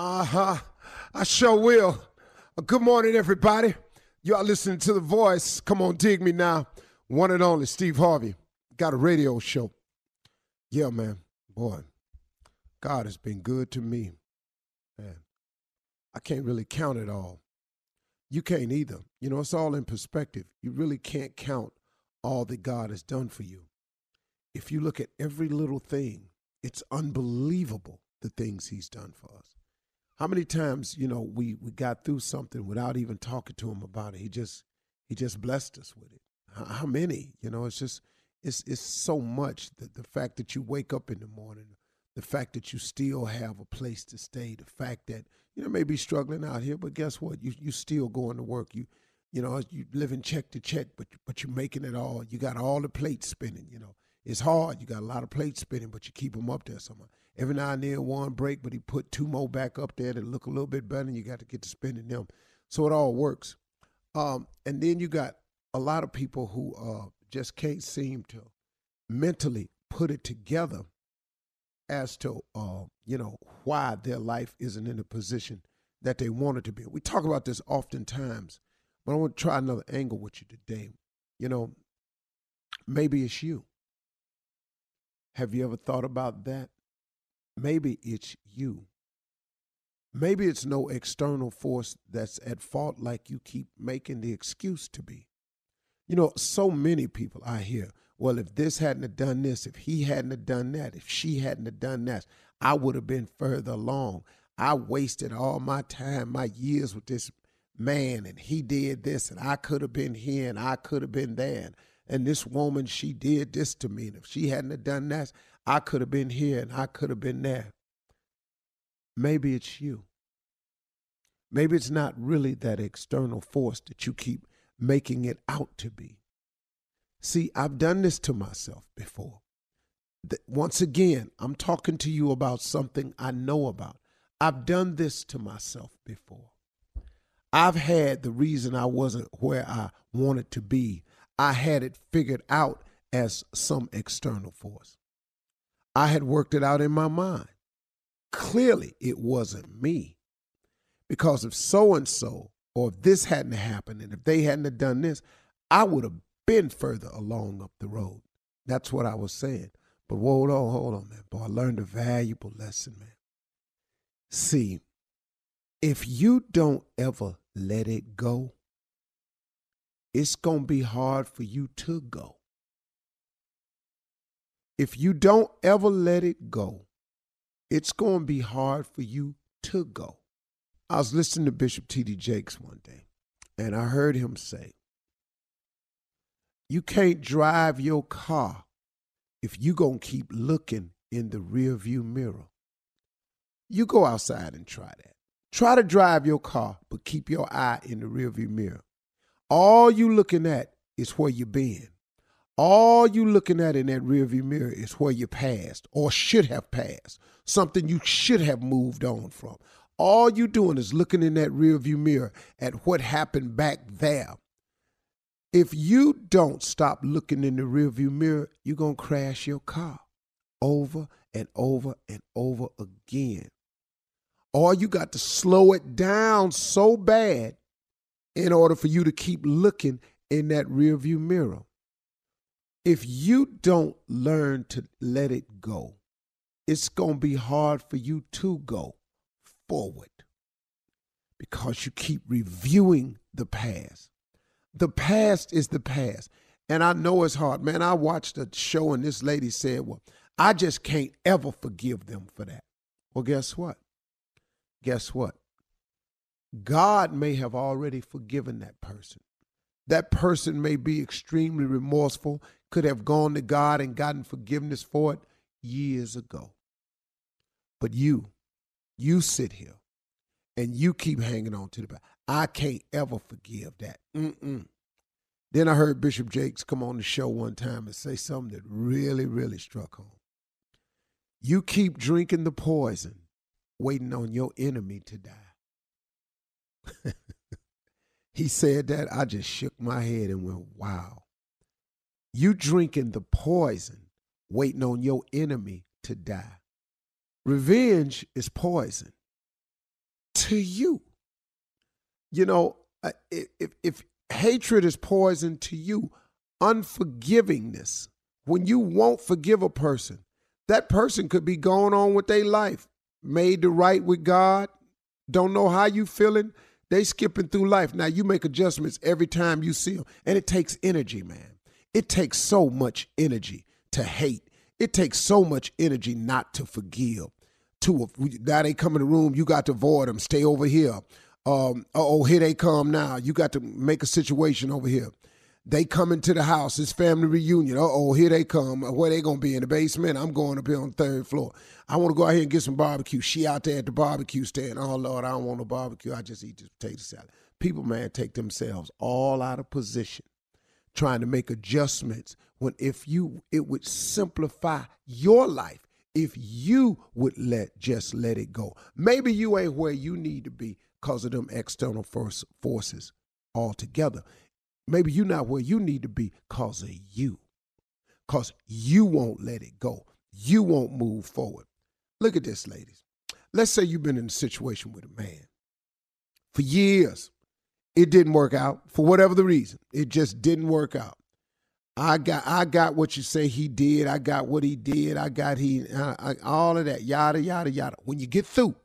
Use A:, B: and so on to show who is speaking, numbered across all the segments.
A: Uh huh. I sure will. Good morning, everybody. You are listening to The Voice. Come on, dig me now. One and only Steve Harvey. Got a radio show. Yeah, man. Boy, God has been good to me. Man, I can't really count it all. You can't either. You know, it's all in perspective. You really can't count all that God has done for you. If you look at every little thing, it's unbelievable the things He's done for us. How many times, you know, we we got through something without even talking to him about it? He just he just blessed us with it. How, how many? You know, it's just it's it's so much that the fact that you wake up in the morning, the fact that you still have a place to stay, the fact that you know maybe struggling out here, but guess what? You you still going to work. You you know you living check to check, but but you're making it all. You got all the plates spinning. You know it's hard. You got a lot of plates spinning, but you keep them up there somehow. Every now and then one break, but he put two more back up there that look a little bit better, and you got to get to spinning them. So it all works. Um, and then you got a lot of people who uh, just can't seem to mentally put it together as to uh, you know why their life isn't in the position that they wanted to be. We talk about this oftentimes, but I want to try another angle with you today. You know, maybe it's you. Have you ever thought about that? Maybe it's you. Maybe it's no external force that's at fault like you keep making the excuse to be. You know, so many people I hear, well, if this hadn't have done this, if he hadn't have done that, if she hadn't have done that, I would have been further along. I wasted all my time, my years with this man, and he did this, and I could have been here, and I could have been there. And this woman, she did this to me. And if she hadn't have done that, I could have been here and I could have been there. Maybe it's you. Maybe it's not really that external force that you keep making it out to be. See, I've done this to myself before. Once again, I'm talking to you about something I know about. I've done this to myself before. I've had the reason I wasn't where I wanted to be. I had it figured out as some external force. I had worked it out in my mind. clearly it wasn't me. Because if so and so, or if this hadn't happened, and if they hadn't done this, I would have been further along up the road. That's what I was saying. But hold on, hold on, man. Boy, I learned a valuable lesson, man. See, if you don't ever let it go, it's going to be hard for you to go. If you don't ever let it go, it's going to be hard for you to go. I was listening to Bishop T.D. Jakes one day, and I heard him say, You can't drive your car if you going to keep looking in the rearview mirror. You go outside and try that. Try to drive your car, but keep your eye in the rearview mirror. All you looking at is where you been. All you looking at in that rearview mirror is where you passed or should have passed, something you should have moved on from. All you doing is looking in that rearview mirror at what happened back there. If you don't stop looking in the rearview mirror, you're going to crash your car over and over and over again. Or you got to slow it down so bad in order for you to keep looking in that rearview mirror. If you don't learn to let it go, it's going to be hard for you to go forward because you keep reviewing the past. The past is the past. And I know it's hard. Man, I watched a show and this lady said, Well, I just can't ever forgive them for that. Well, guess what? Guess what? God may have already forgiven that person. That person may be extremely remorseful, could have gone to God and gotten forgiveness for it years ago. But you, you sit here and you keep hanging on to the past. I can't ever forgive that. Mm-mm. Then I heard Bishop Jakes come on the show one time and say something that really, really struck home. You keep drinking the poison, waiting on your enemy to die. he said that. I just shook my head and went, wow. You drinking the poison, waiting on your enemy to die. Revenge is poison to you. You know, uh, if, if hatred is poison to you, unforgivingness, when you won't forgive a person, that person could be going on with their life, made to right with God, don't know how you feeling, they skipping through life. Now you make adjustments every time you see them, and it takes energy, man. It takes so much energy to hate. It takes so much energy not to forgive to now they come in the room. You got to avoid them. Stay over here. Um, oh, here they come now. You got to make a situation over here. They come into the house. It's family reunion. oh, here they come. Uh, where they gonna be in the basement? I'm going up here on the third floor. I want to go out here and get some barbecue. She out there at the barbecue stand. Oh Lord, I don't want no barbecue. I just eat this potato salad. People, man, take themselves all out of position, trying to make adjustments. When if you, it would simplify your life if you would let just let it go. Maybe you ain't where you need to be because of them external force, forces altogether. Maybe you're not where you need to be because of you. Because you won't let it go. You won't move forward. Look at this, ladies. Let's say you've been in a situation with a man for years. It didn't work out for whatever the reason. It just didn't work out. I got I got what you say he did. I got what he did. I got he uh, I, all of that yada yada yada. When you get through,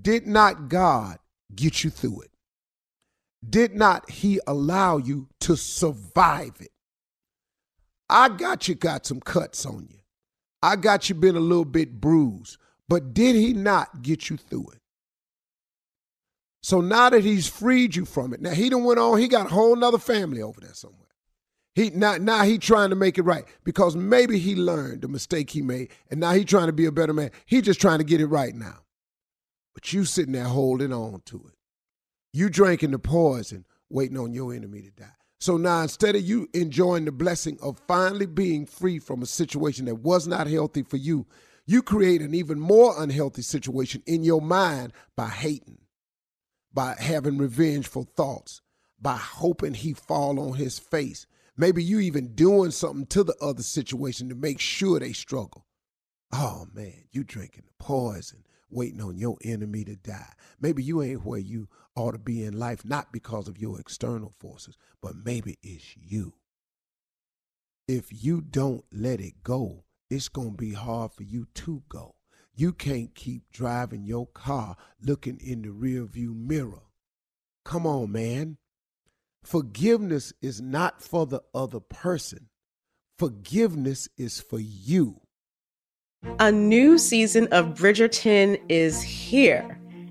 A: did not God get you through it? Did not he allow you to survive it? I got you got some cuts on you. I got you been a little bit bruised, but did he not get you through it? So now that he's freed you from it, now he done went on, he got a whole nother family over there somewhere. He now now he trying to make it right because maybe he learned the mistake he made and now he trying to be a better man. He just trying to get it right now. But you sitting there holding on to it. You drinking the poison, waiting on your enemy to die. So now instead of you enjoying the blessing of finally being free from a situation that was not healthy for you, you create an even more unhealthy situation in your mind by hating, by having revengeful thoughts, by hoping he fall on his face Maybe you even doing something to the other situation to make sure they struggle. Oh man, you drinking the poison, waiting on your enemy to die. Maybe you ain't where you ought to be in life, not because of your external forces, but maybe it's you. If you don't let it go, it's going to be hard for you to go. You can't keep driving your car looking in the rearview mirror. Come on, man. Forgiveness is not for the other person. Forgiveness is for you.
B: A new season of Bridgerton is here.